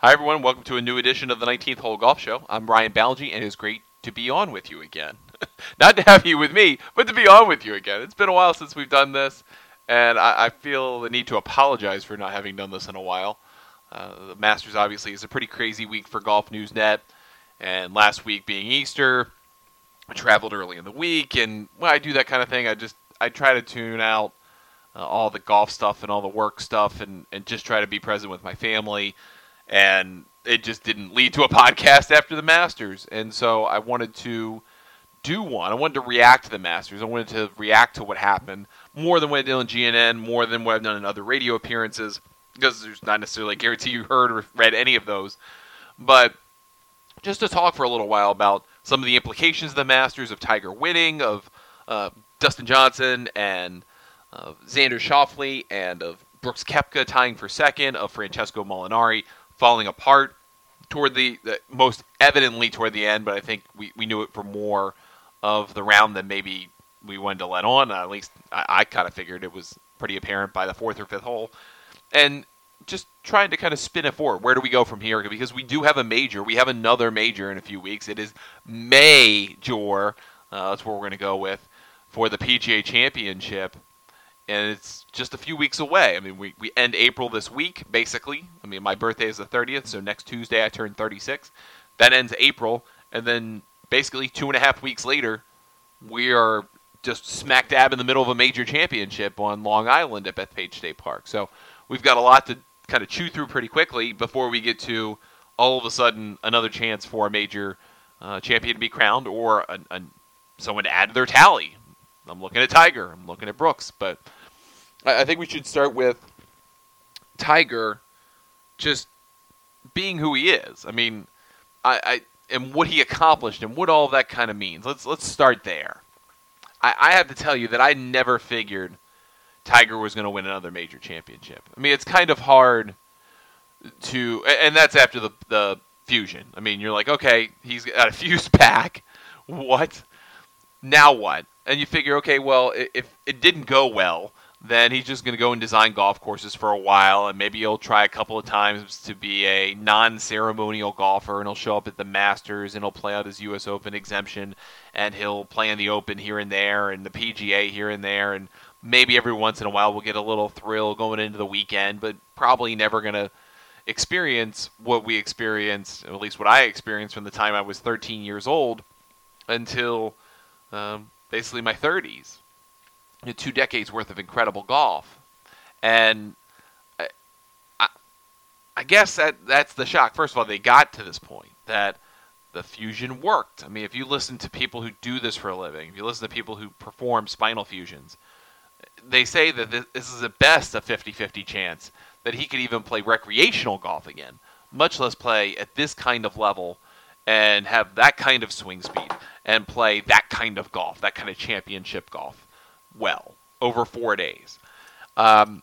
Hi, everyone. Welcome to a new edition of the 19th Hole Golf Show. I'm Ryan Ballengee, and it is great to be on with you again. Not to have you with me, but to be on with you again. It's been a while since we've done this, and I, I feel the need to apologize for not having done this in a while. Uh, the Masters, obviously, is a pretty crazy week for Golf News Net, and last week being Easter, I traveled early in the week, and when I do that kind of thing, I just I try to tune out uh, all the golf stuff and all the work stuff, and, and just try to be present with my family and it just didn't lead to a podcast after the Masters. And so I wanted to do one. I wanted to react to the Masters. I wanted to react to what happened more than what I did on GNN, more than what I've done in other radio appearances, because there's not necessarily a guarantee you heard or read any of those. But just to talk for a little while about some of the implications of the Masters, of Tiger winning, of uh, Dustin Johnson and uh, Xander Schauffele, and of Brooks Koepka tying for second, of Francesco Molinari falling apart toward the, the, most evidently toward the end, but I think we, we knew it for more of the round than maybe we wanted to let on. at least I, I kind of figured it was pretty apparent by the fourth or fifth hole. And just trying to kind of spin it forward. Where do we go from here? Because we do have a major. We have another major in a few weeks. It is Major. Uh, that's where we're going to go with for the PGA Championship and it's just a few weeks away. I mean, we, we end April this week, basically. I mean, my birthday is the 30th, so next Tuesday I turn 36. That ends April, and then basically two and a half weeks later, we are just smack dab in the middle of a major championship on Long Island at Bethpage State Park. So we've got a lot to kind of chew through pretty quickly before we get to all of a sudden another chance for a major uh, champion to be crowned or a, a, someone to add to their tally. I'm looking at Tiger. I'm looking at Brooks, but I think we should start with Tiger just being who he is. I mean, I, I and what he accomplished and what all that kind of means. Let's let's start there. I, I have to tell you that I never figured Tiger was going to win another major championship. I mean, it's kind of hard to, and that's after the the fusion. I mean, you're like, okay, he's got a fuse pack. What? Now what? And you figure, okay, well, if it didn't go well, then he's just going to go and design golf courses for a while, and maybe he'll try a couple of times to be a non-ceremonial golfer, and he'll show up at the Masters, and he'll play out his U.S. Open exemption, and he'll play in the Open here and there, and the PGA here and there, and maybe every once in a while we'll get a little thrill going into the weekend, but probably never going to experience what we experienced, at least what I experienced from the time I was 13 years old until um, basically my 30s you know, two decades worth of incredible golf, and I, I, I guess that that's the shock. First of all, they got to this point that the fusion worked. I mean, if you listen to people who do this for a living, if you listen to people who perform spinal fusions, they say that this, this is at best a 50-50 chance that he could even play recreational golf again, much less play at this kind of level and have that kind of swing speed and play that kind of golf, that kind of championship golf well over four days. Um,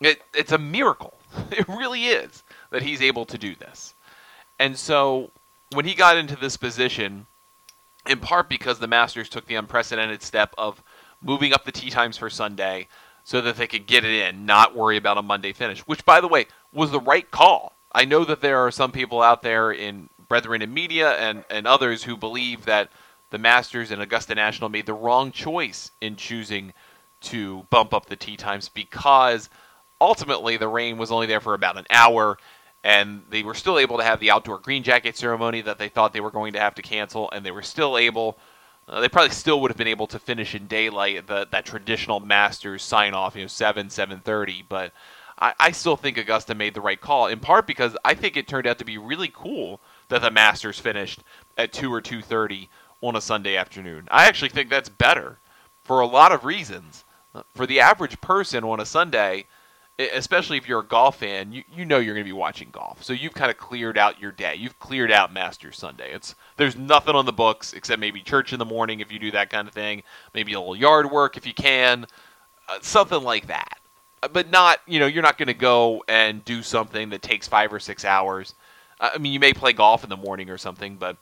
it, it's a miracle. It really is that he's able to do this. And so when he got into this position, in part because the Masters took the unprecedented step of moving up the tee times for Sunday so that they could get it in, not worry about a Monday finish, which, by the way, was the right call. I know that there are some people out there in Brethren in Media and, and others who believe that the Masters and Augusta National made the wrong choice in choosing to bump up the tee times because ultimately the rain was only there for about an hour and they were still able to have the outdoor green jacket ceremony that they thought they were going to have to cancel and they were still able uh, they probably still would have been able to finish in daylight the, that traditional masters sign off you know 7 7.30 but I, I still think augusta made the right call in part because i think it turned out to be really cool that the masters finished at 2 or 2.30 on a Sunday afternoon. I actually think that's better for a lot of reasons. For the average person on a Sunday, especially if you're a golf fan, you, you know you're going to be watching golf. So you've kind of cleared out your day. You've cleared out Masters Sunday. It's there's nothing on the books except maybe church in the morning if you do that kind of thing, maybe a little yard work if you can, uh, something like that. Uh, but not, you know, you're not going to go and do something that takes 5 or 6 hours. I mean, you may play golf in the morning or something, but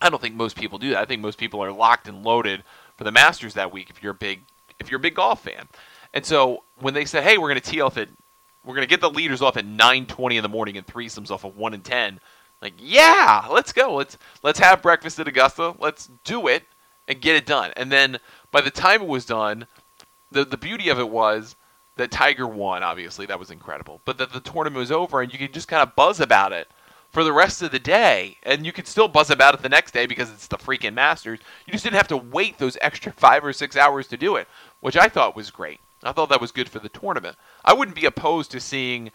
I don't think most people do that. I think most people are locked and loaded for the Masters that week if you're a big if you're a big golf fan. And so when they said, "Hey, we're going to tee off at, we're going to get the leaders off at 9:20 in the morning and threesomes off of one and ten, like, yeah, let's go. Let's let's have breakfast at Augusta. Let's do it and get it done. And then by the time it was done, the the beauty of it was that Tiger won. Obviously, that was incredible. But that the tournament was over and you could just kind of buzz about it for the rest of the day, and you could still buzz about it the next day because it's the freaking Masters. You just didn't have to wait those extra five or six hours to do it, which I thought was great. I thought that was good for the tournament. I wouldn't be opposed to seeing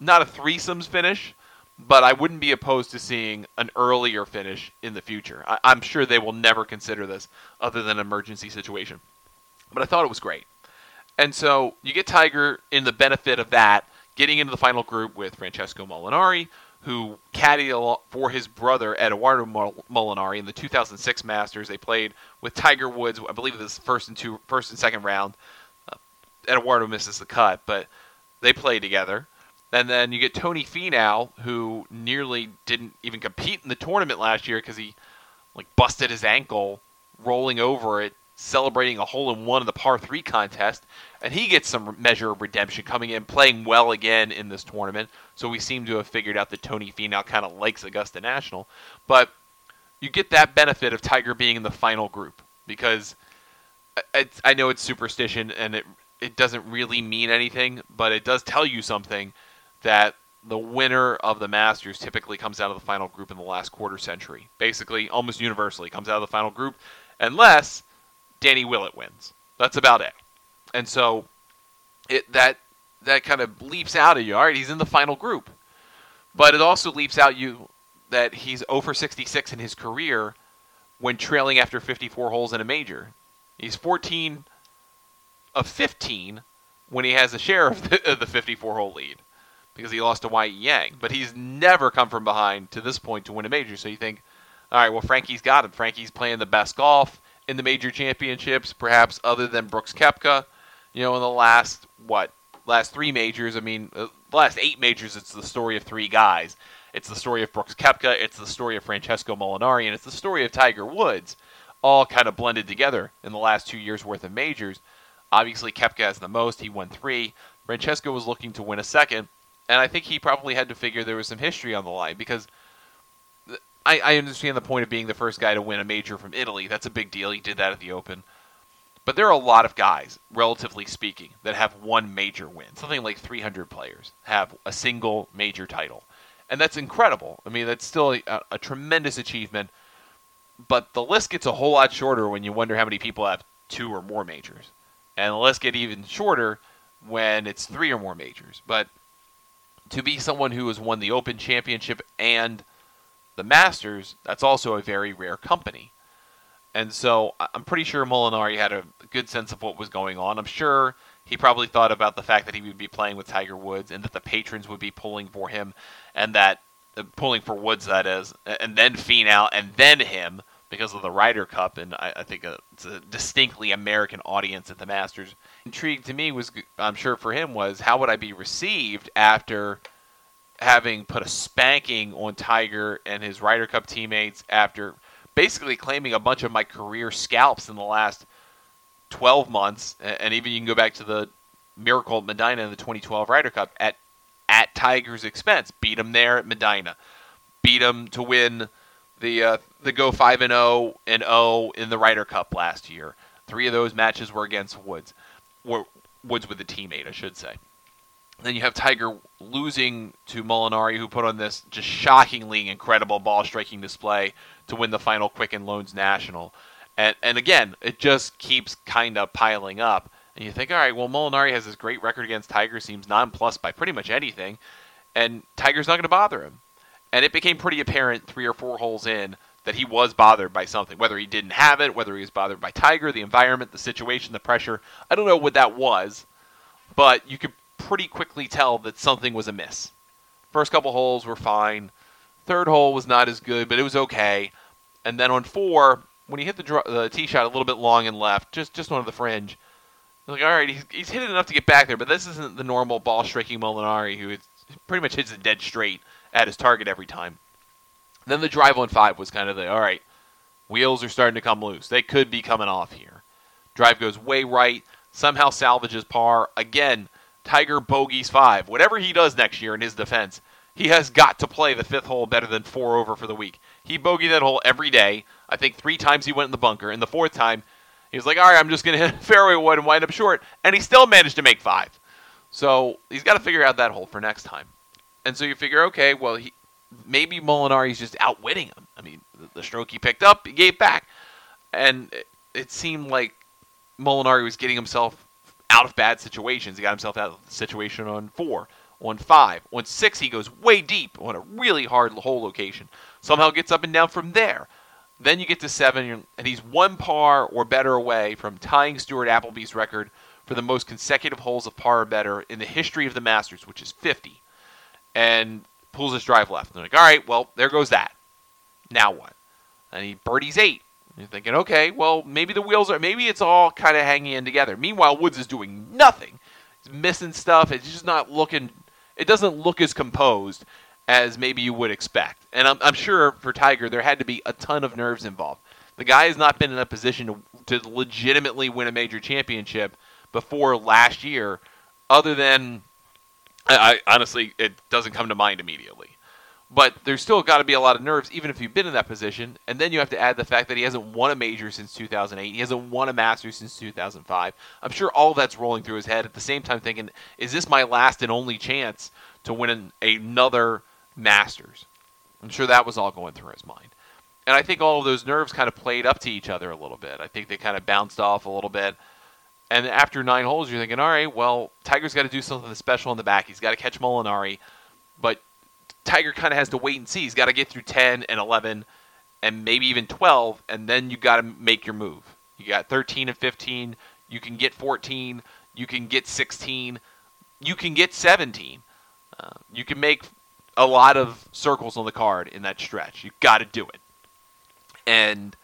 not a threesomes finish, but I wouldn't be opposed to seeing an earlier finish in the future. I, am sure they will never consider this other than an emergency situation. But I thought it was great. And so you get Tiger in the benefit of that, getting into the final group with Francesco Molinari, who caddied for his brother Eduardo Molinari in the 2006 Masters. They played with Tiger Woods. I believe this first and two, first and second round. Uh, Eduardo misses the cut, but they play together. And then you get Tony Finau, who nearly didn't even compete in the tournament last year because he like busted his ankle rolling over it, celebrating a hole in one in the par three contest, and he gets some measure of redemption coming in, playing well again in this tournament. So we seem to have figured out that Tony Finau kind of likes Augusta National, but you get that benefit of Tiger being in the final group because uh, I know it's superstition and it it doesn't really mean anything, but it does tell you something that the winner of the Masters typically comes out of the final group in the last quarter century. Basically, almost universally comes out of the final group, unless Danny Willett wins. That's about it. And so it that that kind of leaps out at you. All right, he's in the final group, but it also leaps out you that he's oh over 66 in his career when trailing after 54 holes in a major. He's 14 of 15 when he has a share of the, of the 54 hole lead because he lost to Y.E. Yang. But he's never come from behind to this point to win a major. So you think, all right, well, Frankie's got him. Frankie's playing the best golf in the major championships, perhaps other than Brooks Koepka. You know, in the last, what, last three majors, I mean, uh, the last eight majors, it's the story of three guys. It's the story of Brooks Koepka, it's the story of Francesco Molinari, and it's the story of Tiger Woods, all kind of blended together in the last two years' worth of majors. Obviously, Koepka has the most. He won three. Francesco was looking to win a second, and I think he probably had to figure there was some history on the line because I, I understand the point of being the first guy to win a major from Italy. That's a big deal. He did that at the Open. But there are a lot of guys, relatively speaking, that have one major win. Something like 300 players have a single major title. And that's incredible. I mean, that's still a, a, tremendous achievement. But the list gets a whole lot shorter when you wonder how many people have two or more majors and the list get even shorter when it's three or more majors. But to be someone who has won the Open Championship and the Masters, that's also a very rare company. And so I'm pretty sure Molinari had a good sense of what was going on. I'm sure he probably thought about the fact that he would be playing with Tiger Woods and that the patrons would be pulling for him and that uh, pulling for Woods that is, and then Finau and then him because of the Ryder Cup, and I, I think a, it's a distinctly American audience at the Masters. Intrigue to me was, I'm sure for him, was how would I be received after having put a spanking on Tiger and his Ryder Cup teammates after basically claiming a bunch of my career scalps in the last 12 months, and even you can go back to the Miracle at Medinah in the 2012 Ryder Cup at at Tiger's expense. Beat him there at Medinah. Beat him to win the uh, the go five and zero oh and 0 in the Ryder Cup last year. Three of those matches were against Woods, or Woods with a teammate, I should say. Then you have Tiger losing to Molinari, who put on this just shockingly incredible ball striking display to win the final Quicken Loans National. And and again, it just keeps kind of piling up. And you think, all right, well, Molinari has this great record against Tiger, seems nonplussed by pretty much anything, and Tiger's not going to bother him. And it became pretty apparent three or four holes in that he was bothered by something, whether he didn't have it, whether he was bothered by Tiger, the environment, the situation, the pressure. I don't know what that was, but you could pretty quickly tell that something was amiss. First couple holes were fine. Third hole was not as good, but it was okay. And then on four, when he hit the, the tee shot a little bit long and left, just just on the fringe, like, all right, he's, he's hit it enough to get back there, but this isn't the normal ball striking Molinari, who pretty much hits it dead straight at his target every time. Then the drive on five was kind of the all right, wheels are starting to come loose. They could be coming off here. Drive goes way right, somehow salvages par. Again, Tiger bogeys five. Whatever he does next year in his defense, he has got to play the fifth hole better than four over for the week. He bogeyed that hole every day. I think three times he went in the bunker, and the fourth time he was like, all right, I'm just going to hit fairway wood and wind up short. And he still managed to make five. So he's got to figure out that hole for next time. And so you figure, okay, well, he, maybe Molinari's just outwitting him. I mean, the, the stroke he picked up, he gave back. And it, it seemed like Molinari was getting himself out of bad situations. He got himself out of the situation on four, on five, on six. He goes way deep on a really hard hole location. Somehow gets up and down from there. Then you get to seven, and he's one par or better away from tying Stuart Appleby's record for the most consecutive holes of par or better in the history of the Masters, which is 50. And pulls his drive left. And they're like, all right, well, there goes that. Now what? And he birdies eight. You're thinking, okay, well, maybe the wheels are, maybe it's all kind of hanging in together. Meanwhile, Woods is doing nothing. He's missing stuff. It's just not looking, it doesn't look as composed as maybe you would expect. And I'm, I'm sure for Tiger, there had to be a ton of nerves involved. The guy has not been in a position to, to legitimately win a major championship before last year, other than, I, I honestly, it doesn't come to mind immediately. But there's still got to be a lot of nerves, even if you've been in that position. And then you have to add the fact that he hasn't won a major since 2008. He hasn't won a Masters since 2005. I'm sure all that's rolling through his head at the same time, thinking, is this my last and only chance to win an, another Masters. I'm sure that was all going through his mind. And I think all of those nerves kind of played up to each other a little bit. I think they kind of bounced off a little bit. And after nine holes, you're thinking, all right, well, Tiger's got to do something special in the back. He's got to catch Molinari. But Tiger kind of has to wait and see. He's got to get through 10 and 11 and maybe even 12, and then you got to make your move. You got 13 and 15. You can get 14. You can get 16. You can get 17. Uh, you can make a lot of circles on the card in that stretch. You got to do it. And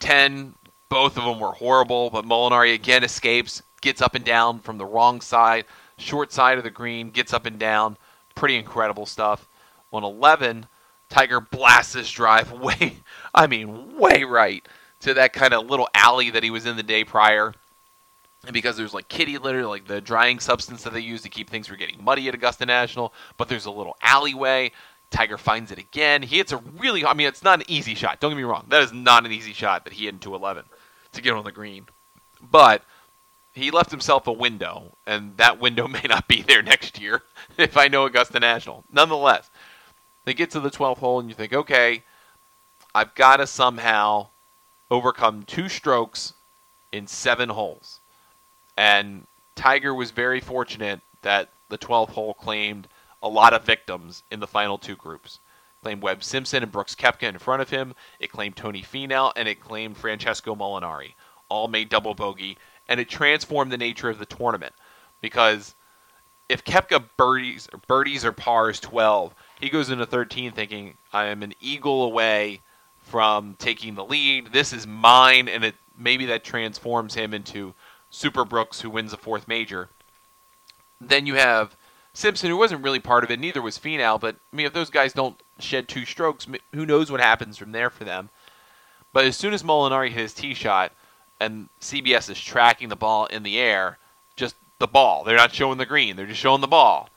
10, both of them were horrible, but Molinari again escapes, gets up and down from the wrong side, short side of the green, gets up and down. Pretty incredible stuff. On 11, Tiger blasts this drive way, I mean, way right to that kind of little alley that he was in the day prior and because there's like kitty litter, like the drying substance that they use to keep things from getting muddy at Augusta National, but there's a little alleyway. Tiger finds it again. He hits a really, I mean, it's not an easy shot. Don't get me wrong. That is not an easy shot that he hit into 11 to get on the green. But he left himself a window, and that window may not be there next year if I know Augusta National. Nonetheless, they get to the 12th hole, and you think, okay, I've got to somehow overcome two strokes in seven holes. And Tiger was very fortunate that the 12th hole claimed a lot of victims in the final two groups. It claimed Webb Simpson and Brooks Koepka in front of him. It claimed Tony Finau and it claimed Francesco Molinari. All made double bogey, and it transformed the nature of the tournament because if Koepka birdies, birdies or pars 12, he goes into 13 thinking, I am an eagle away from taking the lead. This is mine, and it maybe that transforms him into Super Brooks, who wins the fourth major. Then you have Simpson, who wasn't really part of it. Neither was Finau. But I mean, if those guys don't shed two strokes, who knows what happens from there for them? But as soon as Molinari hit his tee shot, and CBS is tracking the ball in the air, just the ball. They're not showing the green. They're just showing the ball.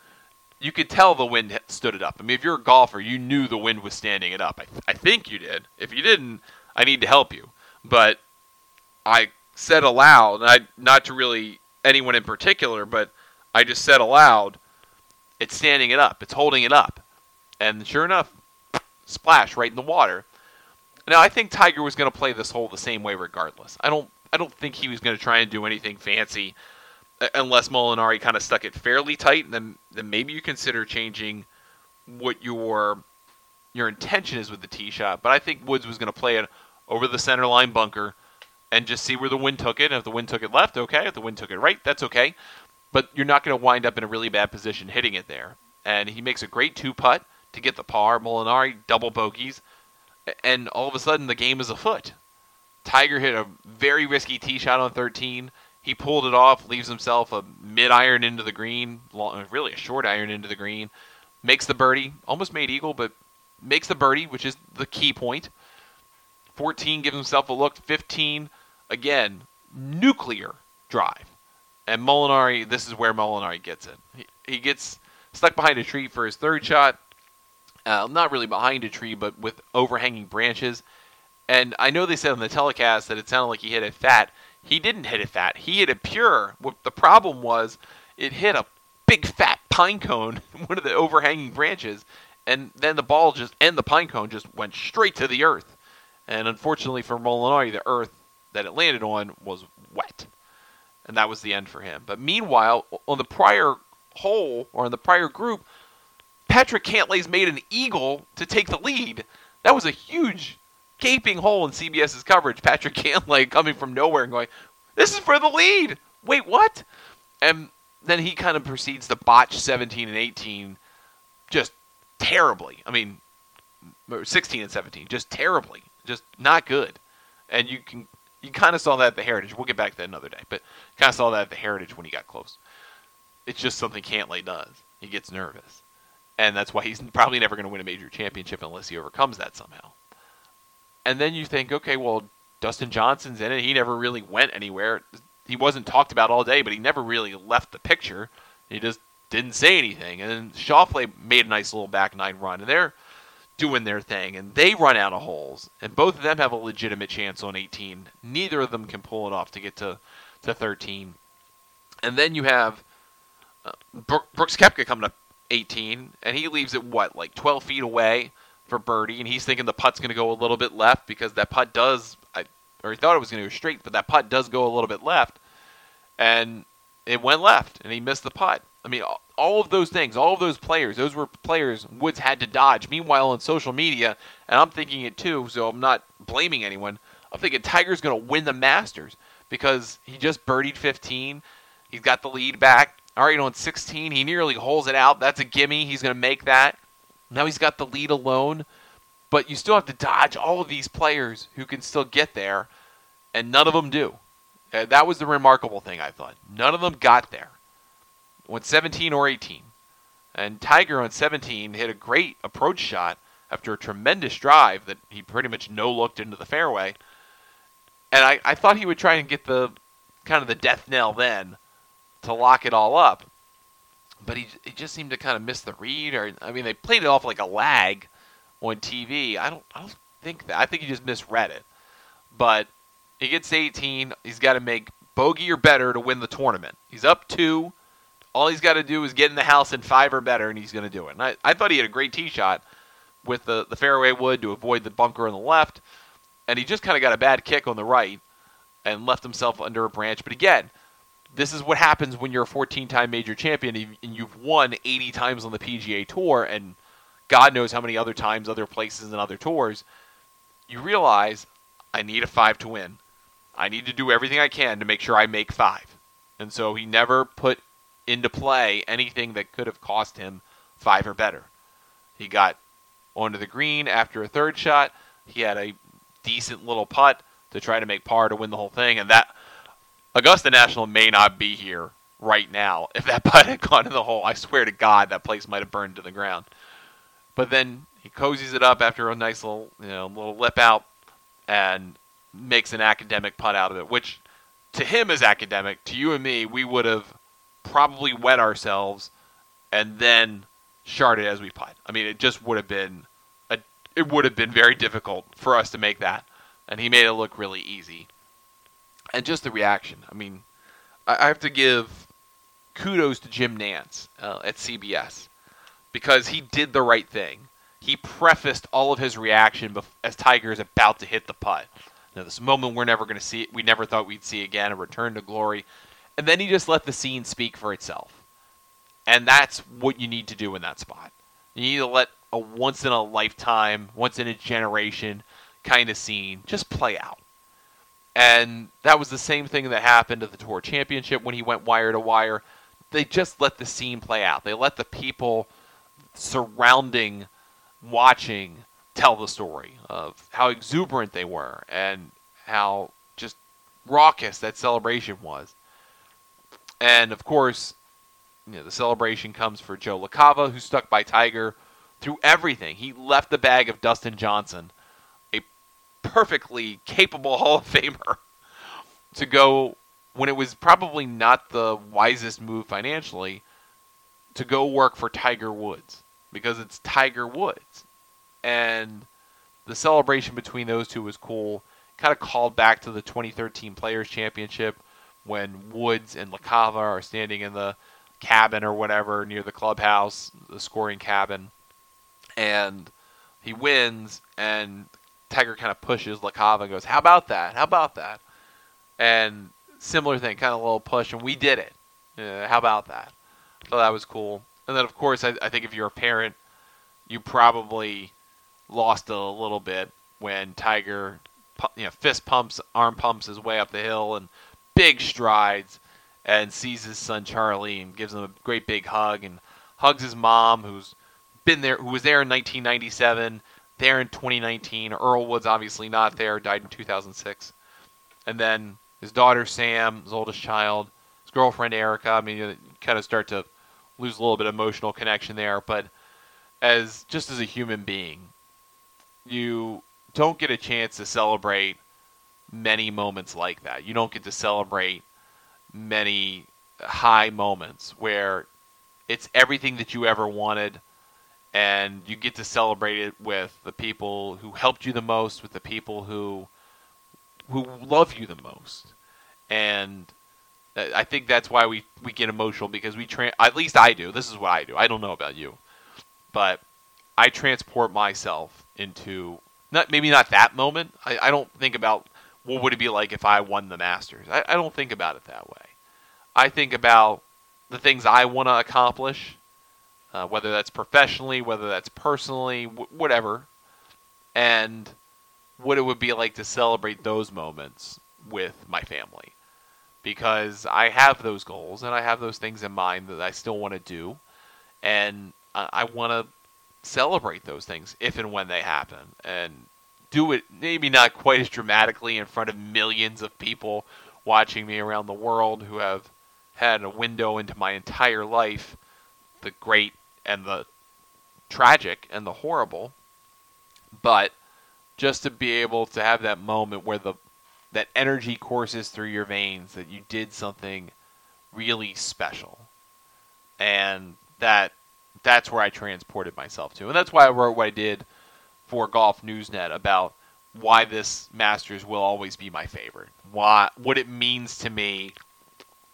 You could tell the wind stood it up. I mean, if you're a golfer, you knew the wind was standing it up. I, I think you did. If you didn't, I need to help you. But I said aloud, I, not to really anyone in particular, but I just said aloud, it's standing it up, it's holding it up. And sure enough, splash right in the water. Now I think Tiger was going to play this hole the same way regardless. I don't I don't think he was going to try and do anything fancy unless Molinari kind of stuck it fairly tight then then maybe you consider changing what your your intention is with the tee shot. But I think Woods was going to play it over the center line bunker and just see where the wind took it. And if the wind took it left, okay. If the wind took it right, that's okay. but you're not going to wind up in a really bad position hitting it there. And he makes a great two putt to get the par. Molinari double bogeys, and all of a sudden the game is afoot. Tiger hit a very risky tee shot on 13. He pulled it off, leaves himself a mid iron into the green, really a short iron into the green, makes the birdie, almost made eagle, but makes the birdie, which is the key point. 14 gives himself a look. 15, again, nuclear drive. And Molinari, this is where Molinari gets it. He, he gets stuck behind a tree for his third shot. Uh, not really behind a tree, but with overhanging branches. And I know they said on the telecast that it sounded like he hit it fat. He didn't hit it fat. He hit it pure. What the problem was, it hit a big fat pine cone, one of the overhanging branches, and then the ball just and the pine cone just went straight to the earth. And unfortunately for Molinari, the earth that it landed on was wet, and that was the end for him. But meanwhile, on the prior hole or in the prior group, Patrick Cantlay's made an eagle to take the lead. That was a huge gaping hole in CBS's coverage. Patrick Cantlay coming from nowhere and going, "This is for the lead." Wait, what? And then he kind of proceeds to botch 17 and 18 just terribly. I mean, 16 and 17 just terribly, just not good. And you can you kind of saw that at the Heritage. We'll get back to that another day, but kind of saw that at the Heritage when he got close. It's just something Cantlay does. He gets nervous, and that's why he's probably never going to win a major championship unless he overcomes that somehow. And then you think, okay, well, Dustin Johnson's in it. He never really went anywhere. He wasn't talked about all day, but he never really left the picture. He just didn't say anything. And then Schauffele made a nice little back nine run, and they're doing their thing, and they run out of holes, and both of them have a legitimate chance on 18. Neither of them can pull it off to get to, to 13. And then you have uh, Brooks Koepka coming up 18, and he leaves it what like 12 feet away for birdie, and he's thinking the putt's going to go a little bit left because that putt does, I, or he thought it was going to go straight, but that putt does go a little bit left, and it went left, and he missed the putt. I mean, all of those things, all of those players, those were players Woods had to dodge. Meanwhile, on social media, and I'm thinking it too, so I'm not blaming anyone. I'm thinking Tiger's going to win the Masters because he just birdied 15. He's got the lead back. All right, on 16, he nearly holes it out. That's a gimme. He's going to make that. Now he's got the lead alone, but you still have to dodge all of these players who can still get there, and none of them do. And that was the remarkable thing, I thought. None of them got there. Went 17 or 18. And Tiger on 17 hit a great approach shot after a tremendous drive that he pretty much no looked into the fairway. And I, I thought he would try and get the kind of the death knell then to lock it all up but he, he just seemed to kind of miss the read. Or I mean, they played it off like a lag on TV. I don't I don't think that. I think he just misread it. But he gets 18. He's got to make bogey or better to win the tournament. He's up two. All he's got to do is get in the house in five or better, and he's going to do it. And I, I thought he had a great tee shot with the, the fairway wood to avoid the bunker on the left. And he just kind of got a bad kick on the right and left himself under a branch. But again, this is what happens when you're a 14 time major champion and you've won 80 times on the PGA Tour and God knows how many other times, other places, and other tours. You realize I need a five to win. I need to do everything I can to make sure I make five. And so he never put into play anything that could have cost him five or better. He got onto the green after a third shot. He had a decent little putt to try to make par to win the whole thing, and that Augusta National may not be here right now. If that putt had gone in the hole, I swear to God, that place might have burned to the ground. But then he cozies it up after a nice little, you know, little lip out, and makes an academic putt out of it, which to him is academic. To you and me, we would have probably wet ourselves and then sharded as we putt. I mean, it just would have been a, it would have been very difficult for us to make that, and he made it look really easy and just the reaction. I mean, I, I have to give kudos to Jim Nantz uh, at CBS because he did the right thing. He prefaced all of his reaction bef- as Tiger is about to hit the putt. Now, this moment we're never going to see, it. we never thought we'd see again, a return to glory. And then he just let the scene speak for itself. And that's what you need to do in that spot. You need to let a once in a lifetime, once in a generation kind of scene just play out. And that was the same thing that happened at the Tour Championship when he went wire to wire. they just let the scene play out. They let the people surrounding, watching, tell the story of how exuberant they were and how just raucous that celebration was. And of course, you know, the celebration comes for Joe LaCava, who stuck by Tiger through everything. He left the bag of Dustin Johnson, perfectly capable Hall of Famer, to go when it was probably not the wisest move financially to go work for Tiger Woods because it's Tiger Woods. And the celebration between those two was cool. Kind of called back to the 2013 Players Championship when Woods and LaCava are standing in the cabin or whatever near the clubhouse, the scoring cabin, and he wins, and Tiger kind of pushes LaCava and goes, "How about that? How about that?" And similar thing, kind of a little push, and we did it. Uh, how about that? So that was cool. And then, of course, I, I think if you're a parent, you probably lost a little bit when Tiger, you know, fist pumps, arm pumps his way up the hill and big strides, and sees his son Charlie and gives him a great big hug and hugs his mom, who's been there, who was there in 1997, there in 2019. Earl Woods obviously not there, died in 2006, and then his daughter Sam, his oldest child, his girlfriend Erica. I mean, you kind of start to lose a little bit of emotional connection there, but as just as a human being, you don't get a chance to celebrate many moments like that. You don't get to celebrate many high moments where it's everything that you ever wanted and you get to celebrate it with the people who helped you the most, with the people who who love you the most. And uh, I think that's why we, we get emotional because we tra- at least I do. This is what I do. I don't know about you, but I transport myself into not maybe not that moment. I, I don't think about what would it be like if I won the Masters. I, I don't think about it that way. I think about the things I want to accomplish, uh, whether that's professionally, whether that's personally, w- whatever, and what it would be like to celebrate those moments with my family. Because I have those goals and I have those things in mind that I still want to do, and I want to celebrate those things if and when they happen, and do it maybe not quite as dramatically in front of millions of people watching me around the world who have had a window into my entire life, the great and the tragic and the horrible, but just to be able to have that moment where the that energy courses through your veins that you did something really special. And that that's where I transported myself to. And that's why I wrote what I did for Golf Newsnet about why this Masters will always be my favorite. Why what it means to me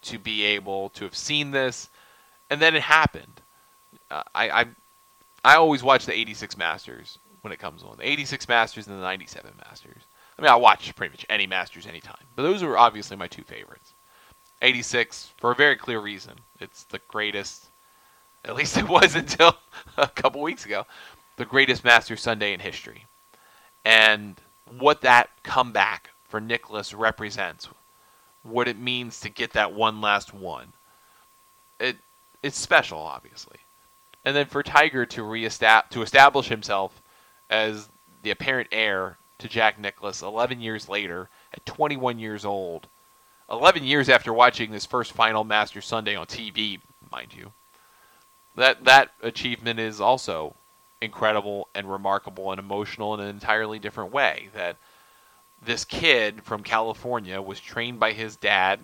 to be able to have seen this and then it happened. Uh, I, I I always watch the 86 Masters when it comes on. The 86 Masters and the 97 Masters. I mean, I'll watch pretty much any Masters anytime, but those are obviously my two favorites. 86 for a very clear reason. It's the greatest, at least it was until a couple weeks ago, the greatest Masters Sunday in history. And what that comeback for Nicklaus represents, what it means to get that one last one. It it's special, obviously. And then for Tiger to reestab- to establish himself as the apparent heir to Jack Nicklaus 11 years later at 21 years old. 11 years after watching this first final Master Sunday on TV, mind you. That that achievement is also incredible and remarkable and emotional in an entirely different way that this kid from California was trained by his dad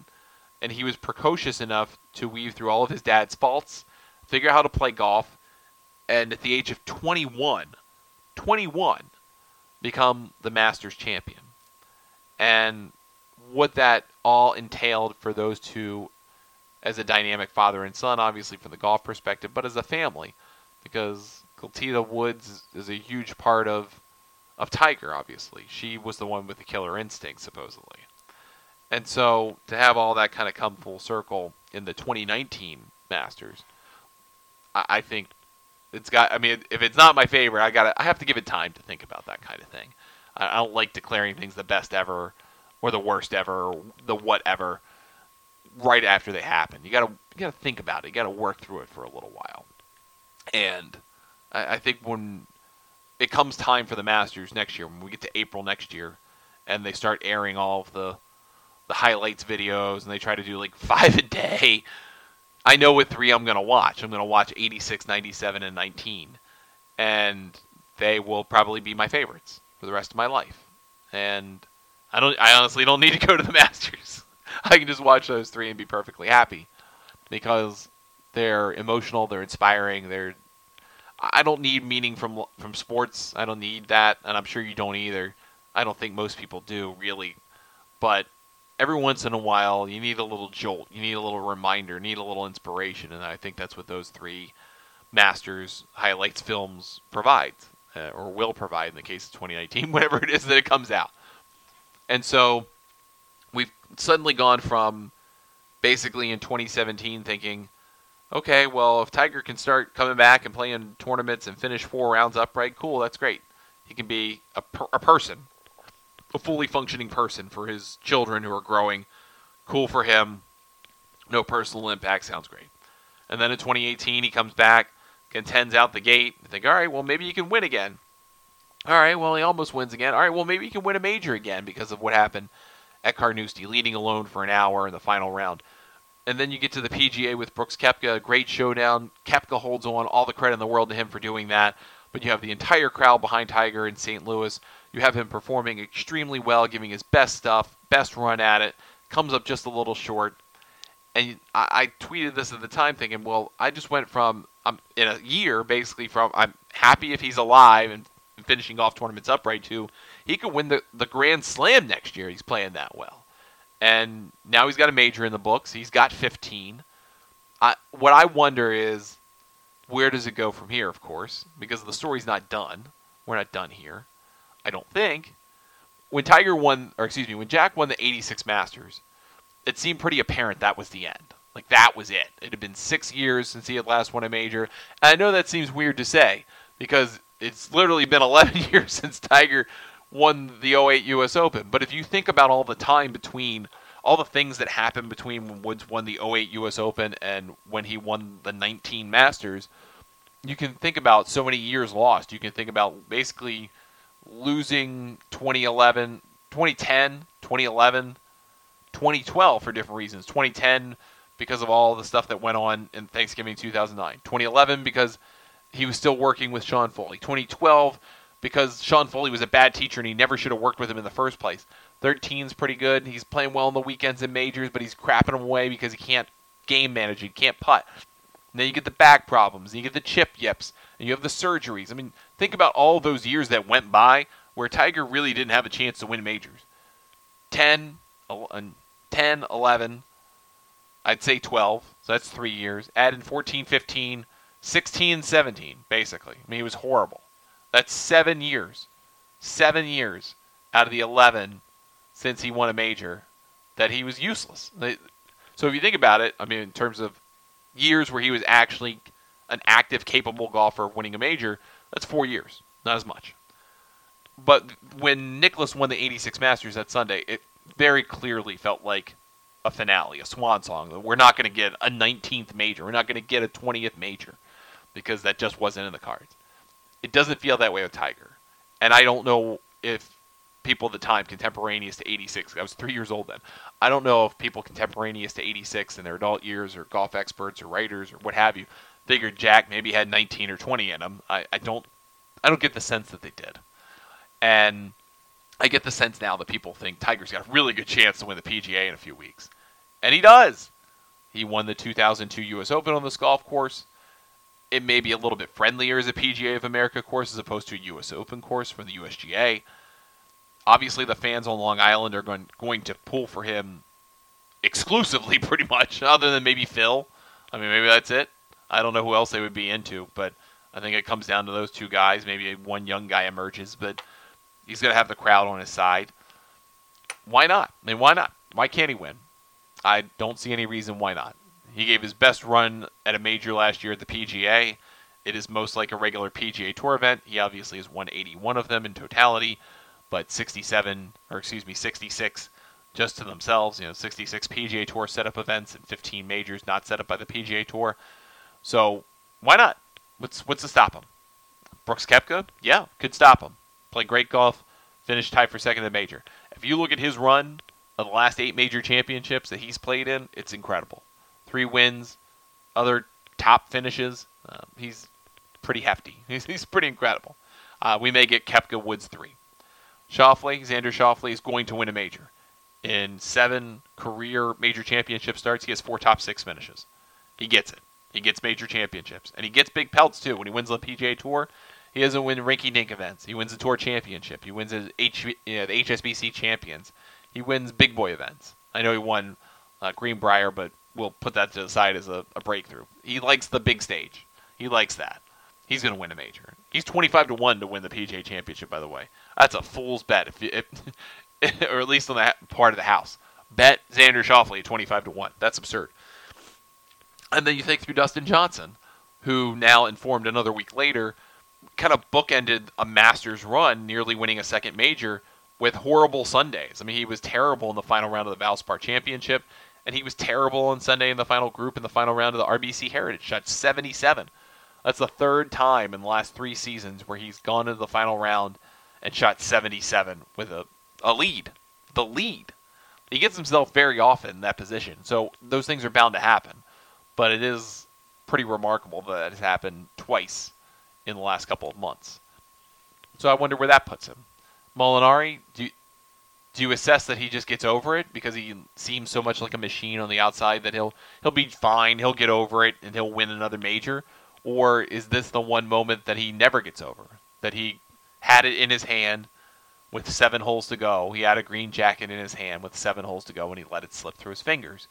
and he was precocious enough to weave through all of his dad's faults, figure out how to play golf, and at the age of 21, 21, become the Masters champion. And what that all entailed for those two as a dynamic father and son, obviously from the golf perspective, but as a family, because Kultida Woods is a huge part of of Tiger. Obviously, she was the one with the killer instinct, supposedly, and so to have all that kind of come full circle in the 2019 Masters, I, I think it's got. I mean, if it's not my favorite, I got. I have to give it time to think about that kind of thing. I, I don't like declaring things the best ever, or the worst ever, or the whatever, right after they happen. You gotta you gotta think about it. You gotta work through it for a little while. And I, I think when it comes time for the Masters next year, when we get to April next year, and they start airing all of the the highlights videos, and they try to do like five a day. I know what three I'm gonna watch. I'm gonna watch 86, 97, and 19, and they will probably be my favorites for the rest of my life. And I don't. I honestly don't need to go to the Masters. I can just watch those three and be perfectly happy because they're emotional, they're inspiring, they're. I don't need meaning from from sports. I don't need that, and I'm sure you don't either. I don't think most people do really, but every once in a while you need a little jolt, you need a little reminder, need a little inspiration, and I think that's what those three Masters highlights films provide, uh, or will provide in the case of 2019, whatever it is that it comes out. And so we've suddenly gone from basically in 2017 thinking, okay, well, if Tiger can start coming back and playing tournaments and finish four rounds upright, cool, that's great. He can be a, per- a person, a fully functioning person for his children who are growing. Cool for him. No personal impact. Sounds great. And then in 2018, he comes back, contends out the gate. I think, all right, well, maybe he can win again. All right, well, he almost wins again. All right, well, maybe he can win a major again because of what happened at Carnoustie, leading alone for an hour in the final round. And then you get to the PGA with Brooks Koepka, great showdown. Koepka holds on, all the credit in the world to him for doing that. But you have the entire crowd behind Tiger in St. Louis. You have him performing extremely well, giving his best stuff, best run at it. Comes up just a little short. And I, I tweeted this at the time, thinking, well, I just went from I'm in a year basically from I'm happy if he's alive and finishing off tournaments upright to he could win the, the Grand Slam next year. He's playing that well. And now he's got a major in the books. He's got 15. I, what I wonder is where does it go from here, of course, because the story's not done. We're not done here. I don't think. When Tiger won, or excuse me, when Jack won the 86 Masters, it seemed pretty apparent that was the end. Like, that was it. It had been six years since he had last won a major. And I know that seems weird to say because it's literally been 11 years since Tiger won the 08 US Open. But if you think about all the time between all the things that happened between when Woods won the 08 US Open and when he won the 19 Masters, you can think about so many years lost. You can think about basically losing 2011, 2010, 2011, 2012 for different reasons. 2010 because of all the stuff that went on in Thanksgiving 2009. 2011 because he was still working with Sean Foley. 2012 because Sean Foley was a bad teacher and he never should have worked with him in the first place. 13's pretty good. He's playing well on the weekends and majors, but he's crapping them away because he can't game manage. He can't putt. And then you get the back problems, and you get the chip yips, and you have the surgeries. I mean, think about all those years that went by where Tiger really didn't have a chance to win majors. 10, 10 11, I'd say 12, so that's three years. Add in 14, 15, 16, 17, basically. I mean, he was horrible. That's seven years. Seven years out of the 11 since he won a major that he was useless. So if you think about it, I mean, in terms of years where he was actually an active, capable golfer winning a major, that's four years. Not as much. But when Nicklaus won the 86 Masters that Sunday, it very clearly felt like a finale, a swan song. We're not going to get a 19th major. We're not going to get a 20th major because that just wasn't in the cards. It doesn't feel that way with Tiger. And I don't know if people at the time contemporaneous to 86, I was three years old then. I don't know if people contemporaneous to 86 in their adult years or golf experts or writers or what have you figured Jack maybe had 19 or 20 in him. I, I don't I don't get the sense that they did. And I get the sense now that people think Tiger's got a really good chance to win the PGA in a few weeks. And he does. He won the 2002 US Open on this golf course it may be a little bit friendlier as a PGA of America course as opposed to a U.S. Open course from the USGA. Obviously, the fans on Long Island are going going to pull for him exclusively, pretty much, other than maybe Phil. I mean, maybe that's it. I don't know who else they would be into, but I think it comes down to those two guys. Maybe one young guy emerges, but he's going to have the crowd on his side. Why not? I mean, why not? Why can't he win? I don't see any reason why not. He gave his best run at a major last year at the PGA. It is most like a regular PGA Tour event. He obviously has won 81 of them in totality, but 67, or excuse me, 66 just to themselves. You know, 66 PGA Tour setup events and 15 majors not set up by the PGA Tour. So why not? What's what's to stop him? Brooks Koepka, yeah, could stop him. Play great golf, finish tied for second in the major. If you look at his run of the last eight major championships that he's played in, it's incredible. Three wins, other top finishes. Um, he's pretty hefty. He's, he's pretty incredible. Uh, we may get Koepka Woods three. Schauffele, Xander Schauffele is going to win a major. In seven career major championship starts, he has four top six finishes. He gets it. He gets major championships, and he gets big pelts too. When he wins the PGA Tour, he doesn't win rinky-dink events. He wins the Tour Championship. He wins H, the HSBC Champions. He wins big boy events. I know he won uh, Greenbrier, but we'll put that to the side as a, a breakthrough. He likes the big stage. He likes that. He's going to win a major. He's 25 to 1 to win the PGA Championship, by the way. That's a fool's bet, if, you, if or at least on that part of the house. Bet Xander Schauffele 25 to 1. That's absurd. And then you think through Dustin Johnson, who now informed another week later kind of bookended a Masters run, nearly winning a second major with horrible Sundays. I mean, he was terrible in the final round of the Valspar Championship, and he was terrible on Sunday in the final group in the final round of the RBC Heritage. Shot 77. That's the third time in the last three seasons where he's gone into the final round and shot 77 with a, a lead. The lead. He gets himself very often in that position. So those things are bound to happen. But it is pretty remarkable that it's happened twice in the last couple of months. So I wonder where that puts him. Molinari, do you, do you assess that he just gets over it because he seems so much like a machine on the outside that he'll he'll be fine, he'll get over it, and he'll win another major? Or is this the one moment that he never gets over? That he had it in his hand with seven holes to go. He had a green jacket in his hand with seven holes to go, and he let it slip through his fingers.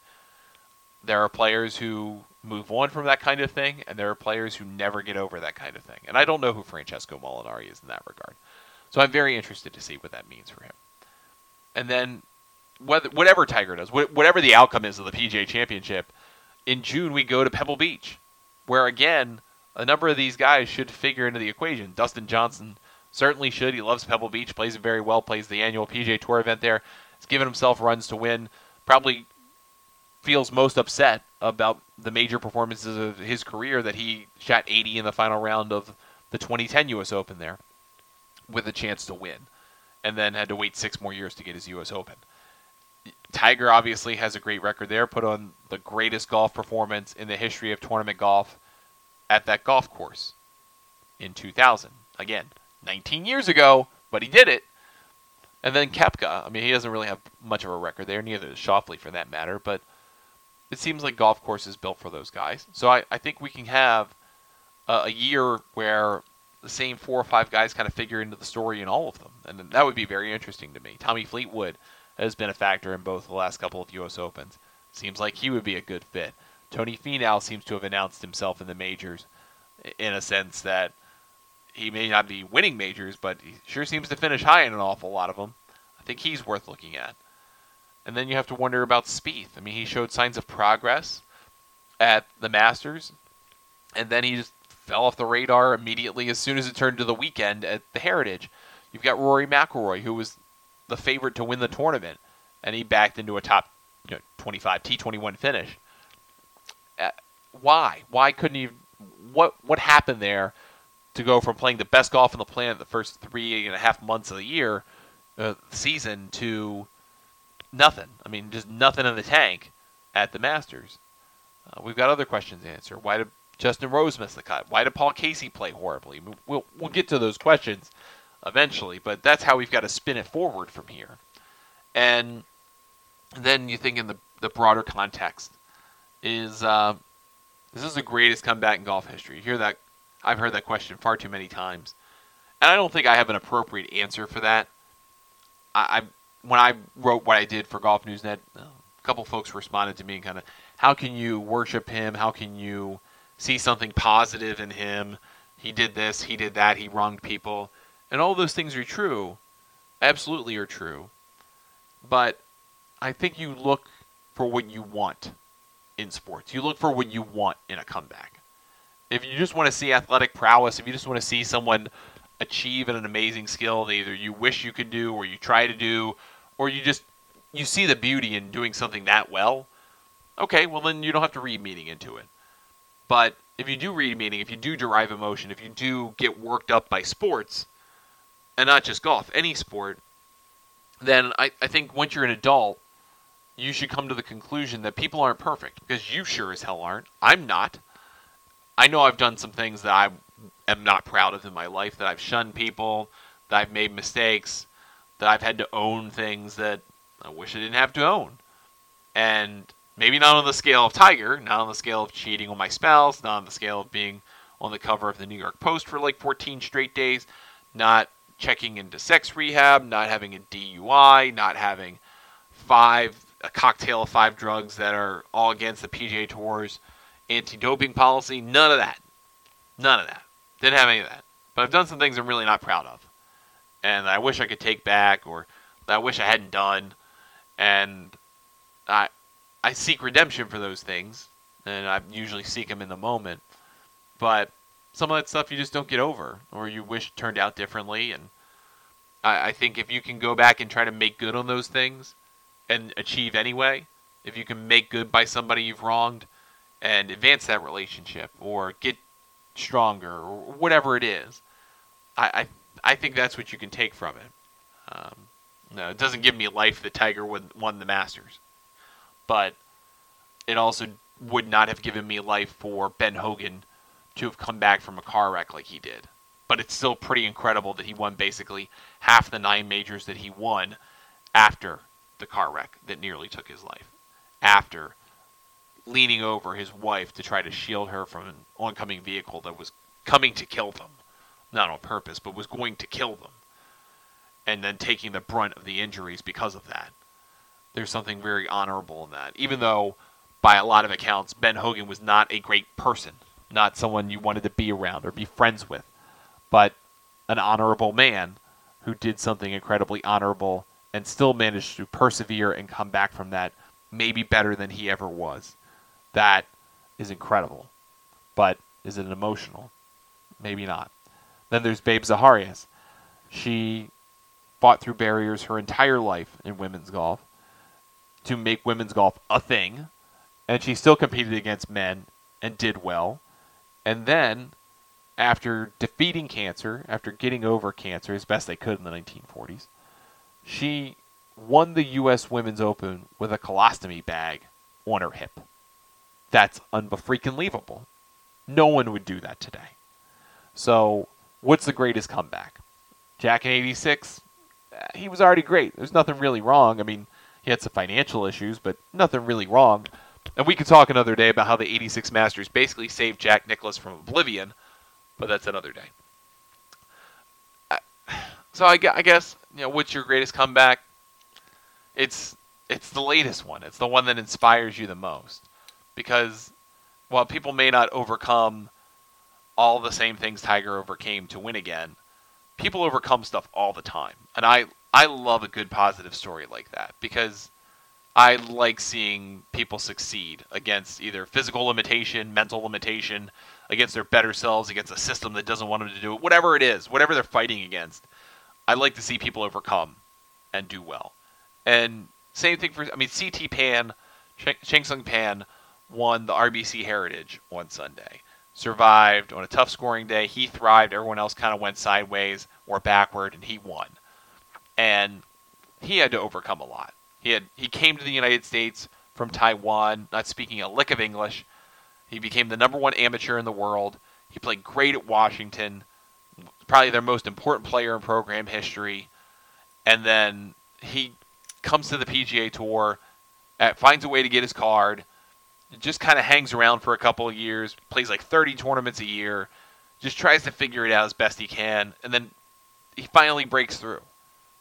There are players who move on from that kind of thing, and there are players who never get over that kind of thing. And I don't know who Francesco Molinari is in that regard. So I'm very interested to see what that means for him. And then, whether, whatever Tiger does, whatever the outcome is of the PGA Championship, in June we go to Pebble Beach, where again, a number of these guys should figure into the equation. Dustin Johnson certainly should. He loves Pebble Beach, plays it very well, plays the annual PGA Tour event there. He's given himself runs to win. Probably feels most upset about the major performances of his career that he shot 80 in the final round of the 2010 U.S. Open there with a chance to win, and then had to wait six more years to get his U.S. Open. Tiger obviously has a great record there, put on the greatest golf performance in the history of tournament golf at that golf course in 2000. Again, 19 years ago, but he did it. And then Koepka, I mean, he doesn't really have much of a record there, neither does Schauffele for that matter, but it seems like golf course is built for those guys. So I, I think we can have a, a year where the same four or five guys kind of figure into the story in all of them, and that would be very interesting to me. Tommy Fleetwood has been a factor in both the last couple of U.S. Opens. Seems like he would be a good fit. Tony Finau seems to have announced himself in the majors, in a sense that he may not be winning majors, but he sure seems to finish high in an awful lot of them. I think he's worth looking at. And then you have to wonder about Spieth. I mean, he showed signs of progress at the Masters, and then he just fell off the radar immediately as soon as it turned to the weekend at the Heritage. You've got Rory McIlroy, who was the favorite to win the tournament, and he backed into a top you know, 25 T21 finish. Uh, why? Why couldn't he? What what happened there to go from playing the best golf on the planet the first three and a half months of the year, uh, season, to nothing. I mean, just nothing in the tank at the Masters. Uh, we've got other questions to answer. Why did Justin Rose miss the cut? Why did Paul Casey play horribly? We'll we'll get to those questions eventually, but that's how we've got to spin it forward from here. And then you think in the the broader context is uh, this is the greatest comeback in golf history. You hear that? I've heard that question far too many times, and I don't think I have an appropriate answer for that. I, when I wrote what I did for Golf News Net, a couple folks responded to me and kind of, how can you worship him? How can you see something positive in him? He did this, he did that, he wronged people. And all those things are true, absolutely are true. But I think you look for what you want in sports. You look for what you want in a comeback. If you just want to see athletic prowess, if you just want to see someone achieve an amazing skill that either you wish you could do or you try to do or you just you see the beauty in doing something that well, okay, well then you don't have to read meaning into it. But if you do read meaning, if you do derive emotion, if you do get worked up by sports, and not just golf, any sport, then I, I think once you're an adult, you should come to the conclusion that people aren't perfect because you sure as hell aren't. I'm not. I know I've done some things that I am not proud of in my life, that I've shunned people, that I've made mistakes, that I've had to own things that I wish I didn't have to own. And maybe not on the scale of Tiger, not on the scale of cheating on my spouse, not on the scale of being on the cover of the New York Post for like 14 straight days, not checking into sex rehab, not having a DUI, not having five a cocktail of five drugs that are all against the PGA Tour's anti-doping policy. None of that. None of that. Didn't have any of that. But I've done some things I'm really not proud of, and I wish I could take back, or I wish I hadn't done. And I I seek redemption for those things, and I usually seek them in the moment. But some of that stuff you just don't get over, or you wish turned out differently. And I, I think if you can go back and try to make good on those things and achieve anyway, if you can make good by somebody you've wronged and advance that relationship or get stronger or whatever it is, I, I, I think that's what you can take from it. Um, no, it doesn't give me life that Tiger won, won the Masters, but it also would not have given me life for Ben Hogan to have come back from a car wreck like he did. But it's still pretty incredible that he won basically half the nine majors that he won after the car wreck that nearly took his life. After leaning over his wife to try to shield her from an oncoming vehicle that was coming to kill them. Not on purpose, but was going to kill them. And then taking the brunt of the injuries because of that. There's something very honorable in that. Even though, by a lot of accounts, Ben Hogan was not a great person not someone you wanted to be around or be friends with, but an honorable man who did something incredibly honorable and still managed to persevere and come back from that maybe better than he ever was. That is incredible. But is it emotional? Maybe not. Then there's Babe Zaharias. She fought through barriers her entire life in women's golf to make women's golf a thing, and she still competed against men and did well. And then, after defeating cancer, after getting over cancer as best they could in the 1940s, she won the U.S. Women's Open with a colostomy bag on her hip. That's unbelievable. No one would do that today. So, what's the greatest comeback? Jack in 86, eh, he was already great. There's nothing really wrong. I mean, he had some financial issues, but nothing really wrong. And we could talk another day about how the 86 Masters basically saved Jack Nicklaus from oblivion, but that's another day. So I, I guess, you know, what's your greatest comeback? It's it's the latest one. It's the one that inspires you the most. Because while people may not overcome all the same things Tiger overcame to win again, people overcome stuff all the time. And I I love a good positive story like that because I like seeing people succeed against either physical limitation, mental limitation, against their better selves, against a system that doesn't want them to do it, whatever it is, whatever they're fighting against. I like to see people overcome and do well. And same thing for, I mean, CT Pan, Cheng Tsung Pan won the RBC Heritage on Sunday. Survived on a tough scoring day. He thrived. Everyone else kind of went sideways or backward, and he won. And he had to overcome a lot. He had he came to the United States from Taiwan, not speaking a lick of English. He became the number one amateur in the world. He played great at Washington, probably their most important player in program history. And then he comes to the PGA Tour, finds a way to get his card, just kind of hangs around for a couple of years, plays like 30 tournaments a year, just tries to figure it out as best he can, and then he finally breaks through.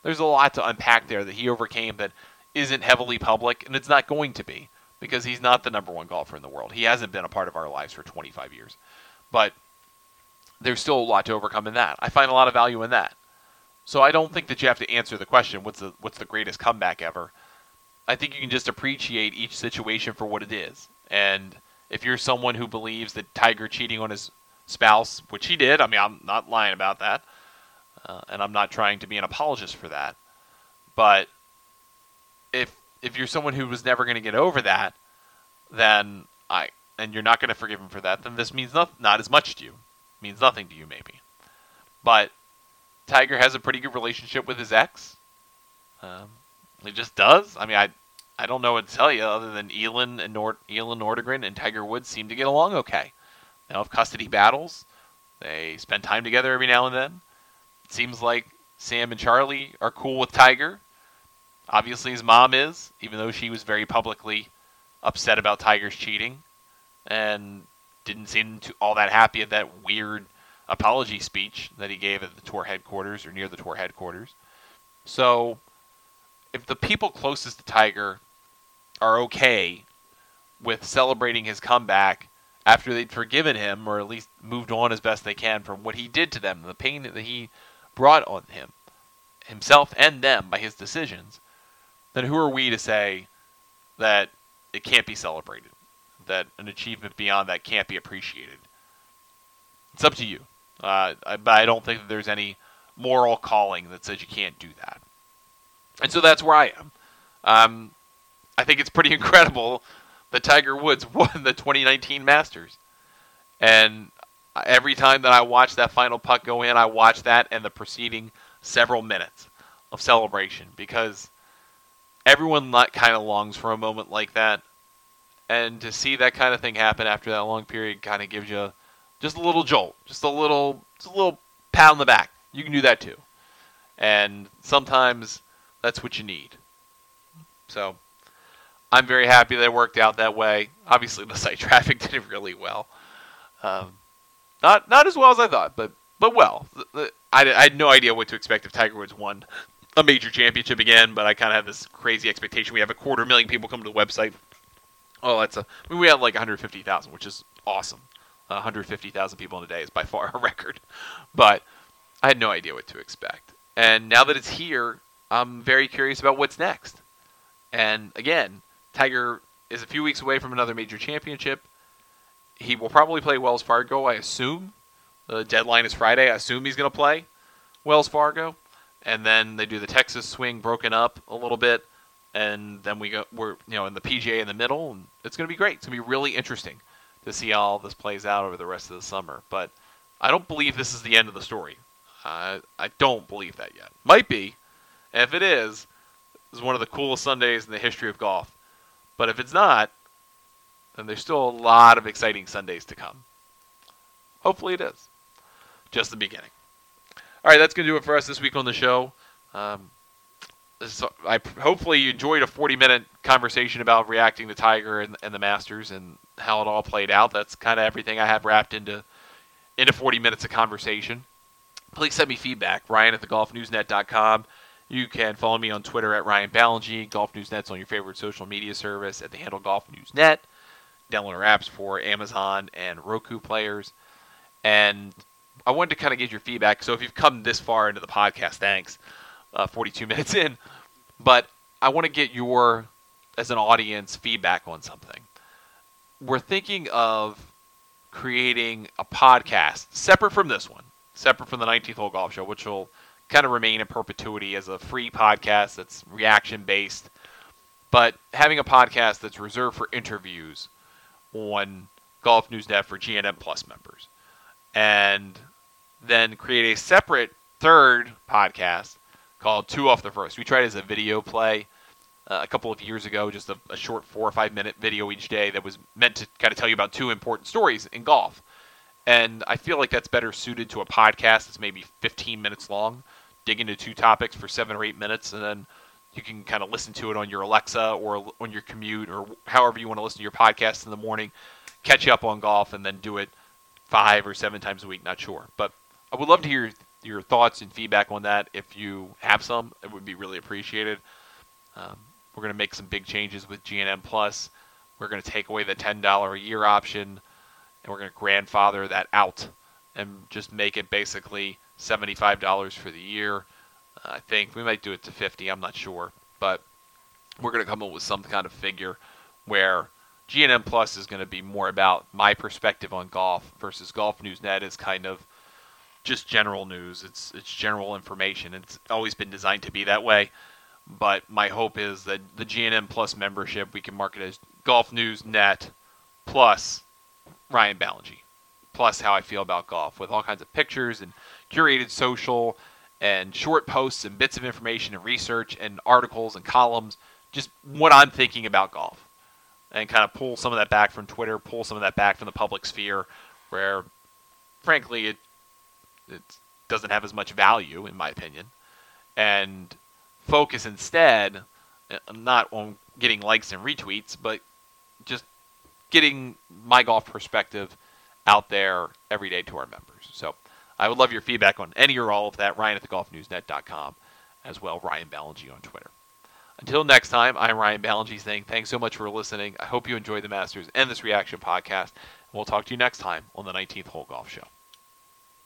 There's a lot to unpack there that he overcame that isn't heavily public, and it's not going to be because he's not the number one golfer in the world. He hasn't been a part of our lives for 25 years. But there's still a lot to overcome in that. I find a lot of value in that. So I don't think that you have to answer the question, what's the what's the greatest comeback ever? I think you can just appreciate each situation for what it is. And if you're someone who believes that Tiger cheating on his spouse, which he did, I mean, I'm not lying about that, uh, and I'm not trying to be an apologist for that, but if if you're someone who was never going to get over that, then I and you're not going to forgive him for that, then this means not not as much to you. It means nothing to you maybe. But Tiger has a pretty good relationship with his ex. Um, he just does. I mean, I I don't know what to tell you other than Elin and Nord Elin Nordegren and Tiger Woods seem to get along okay. They have custody battles. They spend time together every now and then. It seems like Sam and Charlie are cool with Tiger. Obviously, his mom is, even though she was very publicly upset about Tiger's cheating and didn't seem to all that happy at that weird apology speech that he gave at the tour headquarters or near the tour headquarters. So, if the people closest to Tiger are okay with celebrating his comeback after they'd forgiven him or at least moved on as best they can from what he did to them, the pain that he brought on him, himself and them by his decisions, then who are we to say that it can't be celebrated? That an achievement beyond that can't be appreciated? It's up to you. Uh, I, but I don't think that there's any moral calling that says you can't do that. And so that's where I am. Um, I think it's pretty incredible that Tiger Woods won the 2019 Masters. And every time that I watch that final putt go in, I watch that and the preceding several minutes of celebration because everyone kind of longs for a moment like that. And to see that kind of thing happen after that long period kind of gives you just a little jolt, just a little, just a little pat on the back. You can do that too. And sometimes that's what you need. So I'm very happy that it worked out that way. Obviously, the site traffic did really well. Um, not not as well as I thought, but but well. I, I had no idea what to expect if Tiger Woods won a major championship again, but I kind of have this crazy expectation. We have a quarter million people come to the website. Oh, that's a. I mean, we had like 150,000, which is awesome. 150,000 people in a day is by far a record, but I had no idea what to expect. And now that it's here, I'm very curious about what's next. And again, Tiger is a few weeks away from another major championship. He will probably play Wells Fargo, I assume. The deadline is Friday. I assume he's going to play Wells Fargo. And then they do the Texas swing broken up a little bit. And then we go, we're, you know, in the PGA in the middle. And it's going to be great. It's going to be really interesting to see how all this plays out over the rest of the summer. But I don't believe this is the end of the story. I don't believe that yet. Might be. And if it is, is one of the coolest Sundays in the history of golf. But if it's not, then there's still a lot of exciting Sundays to come. Hopefully it is. Just the beginning. All right, that's going to do it for us this week on the show. Um, I hopefully you enjoyed a 40 minute conversation about reacting to Tiger and, and the Masters and how it all played out. That's kind of everything I have wrapped into into 40 minutes of conversation. Please send me feedback. Ryan at thegolfnewsnet.com. You can follow me on Twitter at Ryan Ballengee. Golf News Net's on your favorite social media service at the handle Golf News Net. Download our apps for Amazon and Roku players. And I wanted to kind of get your feedback. So if you've come this far into the podcast, thanks. Uh, 42 minutes in. But I want to get your, as an audience, feedback on something. We're thinking of creating a podcast separate from this one, separate from the 19th Hole Golf Show, which will kind of remain in perpetuity as a free podcast that's reaction based. But having a podcast that's reserved for interviews on Golf News Net for GNN Plus members. And then create a separate third podcast called Two Off the First. We tried as a video play uh, a couple of years ago, just a, a short four or five minute video each day that was meant to kind of tell you about two important stories in golf. And I feel like that's better suited to a podcast that's maybe 15 minutes long dig into two topics for seven or eight minutes, and then you can kind of listen to it on your Alexa or on your commute or however you want to listen to your podcast in the morning. Catch up on golf, and then do it five or seven times a week. Not sure, but I would love to hear your thoughts and feedback on that. If you have some, it would be really appreciated. Um, we're going to make some big changes with GNN Plus. We're going to take away the ten dollar a year option, and we're going to grandfather that out and just make it basically $75 for the year. Uh, I think we might do it to 50. I'm not sure, but we're going to come up with some kind of figure where GNN Plus is going to be more about my perspective on golf versus Golf News Net is kind of just general news. It's it's general information. It's always been designed to be that way. But my hope is that the GNN Plus membership we can market as Golf News Net plus Ryan Ballengee, plus how I feel about golf with all kinds of pictures and curated social and short posts and bits of information and research and articles and columns, just what I'm thinking about golf. And kind of pull some of that back from Twitter, pull some of that back from the public sphere, where frankly it it doesn't have as much value in my opinion. And focus instead uh, not on getting likes and retweets, but just getting my golf perspective out there every day to our members. I would love your feedback on any or all of that. Ryan at thegolfnewsnet.com, as well Ryan Ballengee on Twitter. Until next time, I'm Ryan Ballengee saying thanks so much for listening. I hope you enjoyed the Masters and this reaction podcast. We'll talk to you next time on the 19th Hole Golf Show.